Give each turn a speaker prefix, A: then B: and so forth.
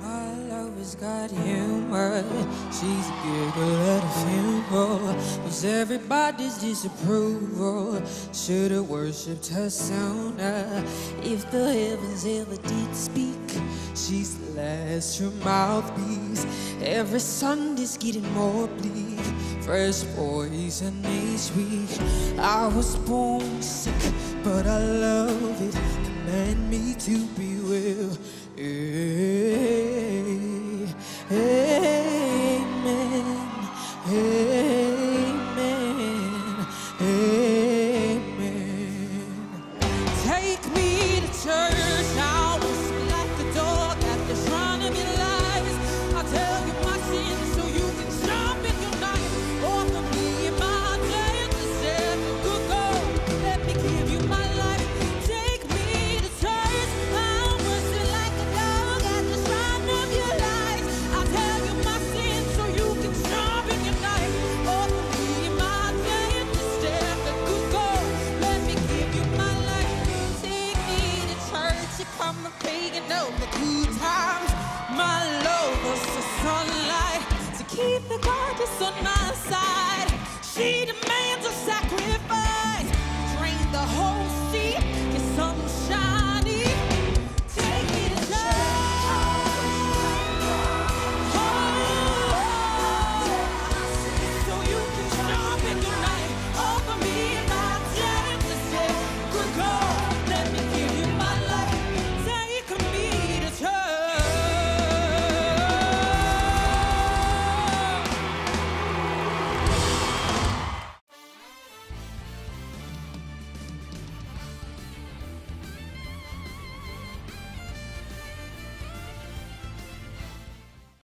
A: My lover's got humor. She's a giggle at a funeral. Was everybody's disapproval. Should've worshipped her sooner. If the heavens ever did speak, she's the last true mouthpiece. Every Sunday's getting more bleak. Fresh poison each week. I was born sick, but I love it. Command me to be well. Amen. Amen. Amen. Take me to church. God is on my side. She demands.